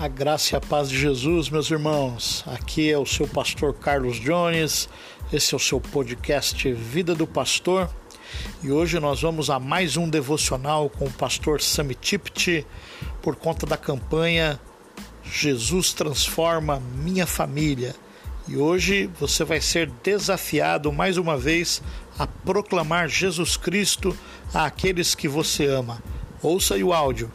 A graça e a paz de Jesus, meus irmãos. Aqui é o seu pastor Carlos Jones. Esse é o seu podcast Vida do Pastor. E hoje nós vamos a mais um devocional com o pastor Sami Tipti por conta da campanha Jesus transforma minha família. E hoje você vai ser desafiado mais uma vez a proclamar Jesus Cristo àqueles que você ama. Ouça o áudio.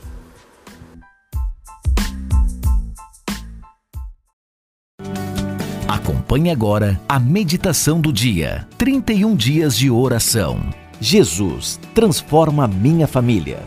Acompanhe agora a meditação do dia. 31 dias de oração. Jesus transforma minha família.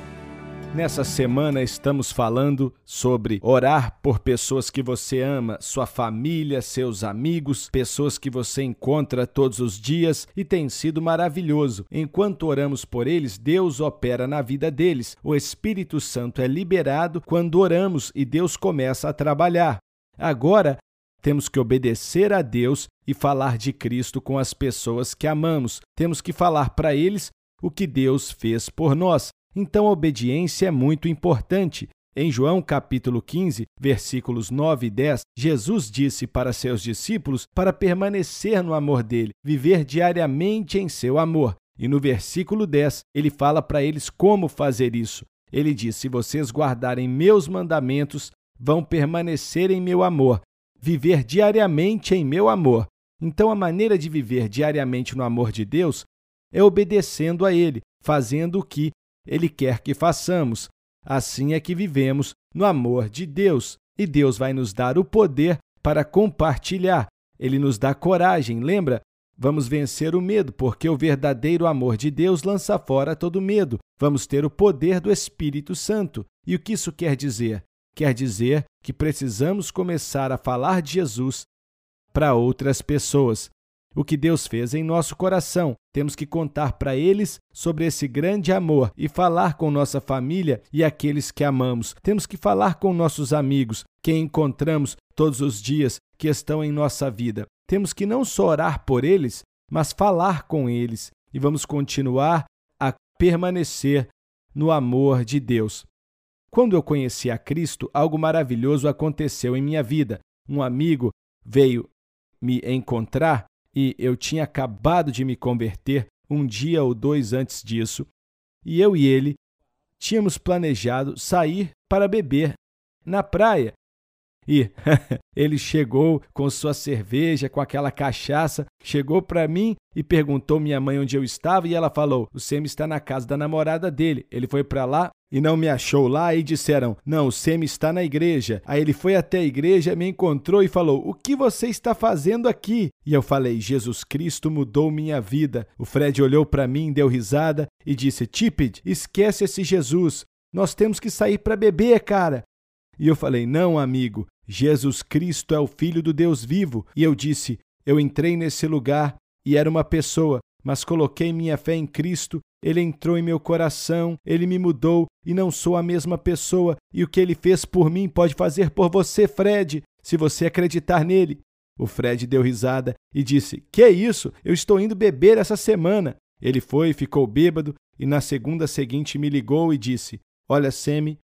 Nessa semana estamos falando sobre orar por pessoas que você ama, sua família, seus amigos, pessoas que você encontra todos os dias e tem sido maravilhoso. Enquanto oramos por eles, Deus opera na vida deles. O Espírito Santo é liberado quando oramos e Deus começa a trabalhar. Agora, temos que obedecer a Deus e falar de Cristo com as pessoas que amamos. Temos que falar para eles o que Deus fez por nós. Então a obediência é muito importante. Em João capítulo 15, versículos 9 e 10, Jesus disse para seus discípulos para permanecer no amor dele, viver diariamente em seu amor. E no versículo 10, ele fala para eles como fazer isso. Ele diz: Se vocês guardarem meus mandamentos, vão permanecer em meu amor, viver diariamente em meu amor. Então, a maneira de viver diariamente no amor de Deus é obedecendo a Ele, fazendo o que Ele quer que façamos. Assim é que vivemos no amor de Deus. E Deus vai nos dar o poder para compartilhar. Ele nos dá coragem, lembra? Vamos vencer o medo, porque o verdadeiro amor de Deus lança fora todo medo. Vamos ter o poder do Espírito Santo. E o que isso quer dizer? Quer dizer que precisamos começar a falar de Jesus para outras pessoas. O que Deus fez em nosso coração, temos que contar para eles sobre esse grande amor e falar com nossa família e aqueles que amamos. Temos que falar com nossos amigos, quem encontramos todos os dias que estão em nossa vida. Temos que não só orar por eles, mas falar com eles e vamos continuar a permanecer no amor de Deus. Quando eu conheci a Cristo, algo maravilhoso aconteceu em minha vida. Um amigo veio me encontrar e eu tinha acabado de me converter um dia ou dois antes disso, e eu e ele tínhamos planejado sair para beber na praia. E ele chegou com sua cerveja, com aquela cachaça, chegou para mim e perguntou minha mãe onde eu estava e ela falou: "O Semi está na casa da namorada dele. Ele foi para lá e não me achou lá e disseram: Não, o Semi está na igreja. Aí ele foi até a igreja, me encontrou e falou: O que você está fazendo aqui? E eu falei: Jesus Cristo mudou minha vida. O Fred olhou para mim, deu risada e disse: Tipid, esquece esse Jesus. Nós temos que sair para beber, cara. E eu falei: Não, amigo, Jesus Cristo é o Filho do Deus vivo. E eu disse: Eu entrei nesse lugar e era uma pessoa, mas coloquei minha fé em Cristo. Ele entrou em meu coração, ele me mudou e não sou a mesma pessoa. E o que ele fez por mim pode fazer por você, Fred, se você acreditar nele. O Fred deu risada e disse: Que isso? Eu estou indo beber essa semana. Ele foi, ficou bêbado e na segunda seguinte me ligou e disse: Olha, Semi,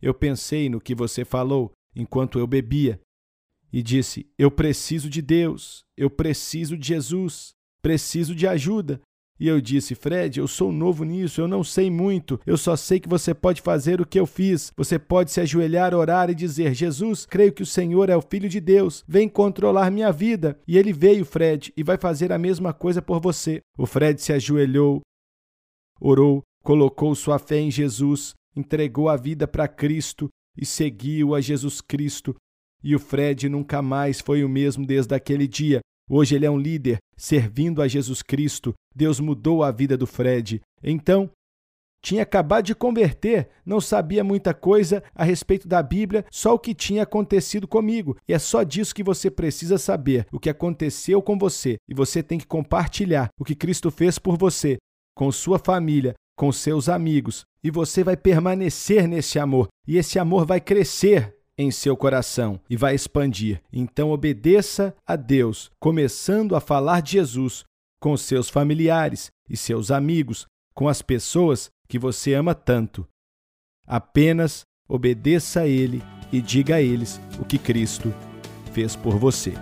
eu pensei no que você falou enquanto eu bebia e disse: Eu preciso de Deus, eu preciso de Jesus, preciso de ajuda. E eu disse: Fred, eu sou novo nisso, eu não sei muito, eu só sei que você pode fazer o que eu fiz. Você pode se ajoelhar, orar e dizer: Jesus, creio que o Senhor é o Filho de Deus, vem controlar minha vida. E ele veio, Fred, e vai fazer a mesma coisa por você. O Fred se ajoelhou, orou, colocou sua fé em Jesus, entregou a vida para Cristo e seguiu a Jesus Cristo. E o Fred nunca mais foi o mesmo desde aquele dia. Hoje ele é um líder, servindo a Jesus Cristo. Deus mudou a vida do Fred. Então, tinha acabado de converter, não sabia muita coisa a respeito da Bíblia, só o que tinha acontecido comigo. E é só disso que você precisa saber, o que aconteceu com você. E você tem que compartilhar o que Cristo fez por você, com sua família, com seus amigos. E você vai permanecer nesse amor. E esse amor vai crescer em seu coração e vai expandir. Então obedeça a Deus, começando a falar de Jesus com seus familiares e seus amigos, com as pessoas que você ama tanto. Apenas obedeça a Ele e diga a eles o que Cristo fez por você.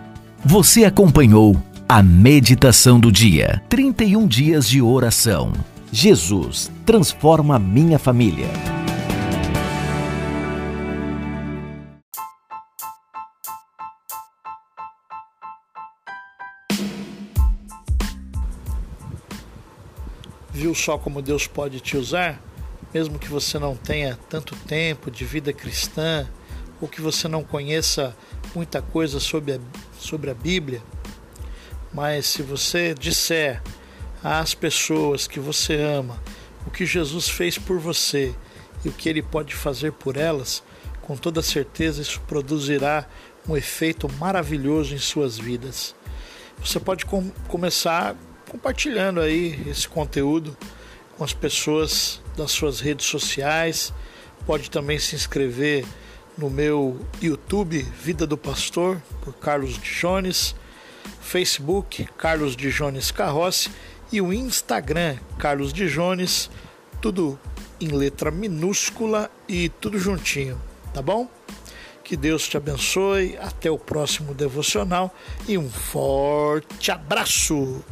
Você acompanhou a meditação do dia. 31 dias de oração. Jesus transforma minha família. Só como Deus pode te usar? Mesmo que você não tenha tanto tempo de vida cristã ou que você não conheça muita coisa sobre a, sobre a Bíblia, mas se você disser às pessoas que você ama o que Jesus fez por você e o que ele pode fazer por elas, com toda certeza isso produzirá um efeito maravilhoso em suas vidas. Você pode com começar compartilhando aí esse conteúdo com as pessoas das suas redes sociais. Pode também se inscrever no meu YouTube Vida do Pastor por Carlos Jones, Facebook Carlos Jones Carrossi e o Instagram Carlos Jones, tudo em letra minúscula e tudo juntinho, tá bom? Que Deus te abençoe, até o próximo devocional e um forte abraço!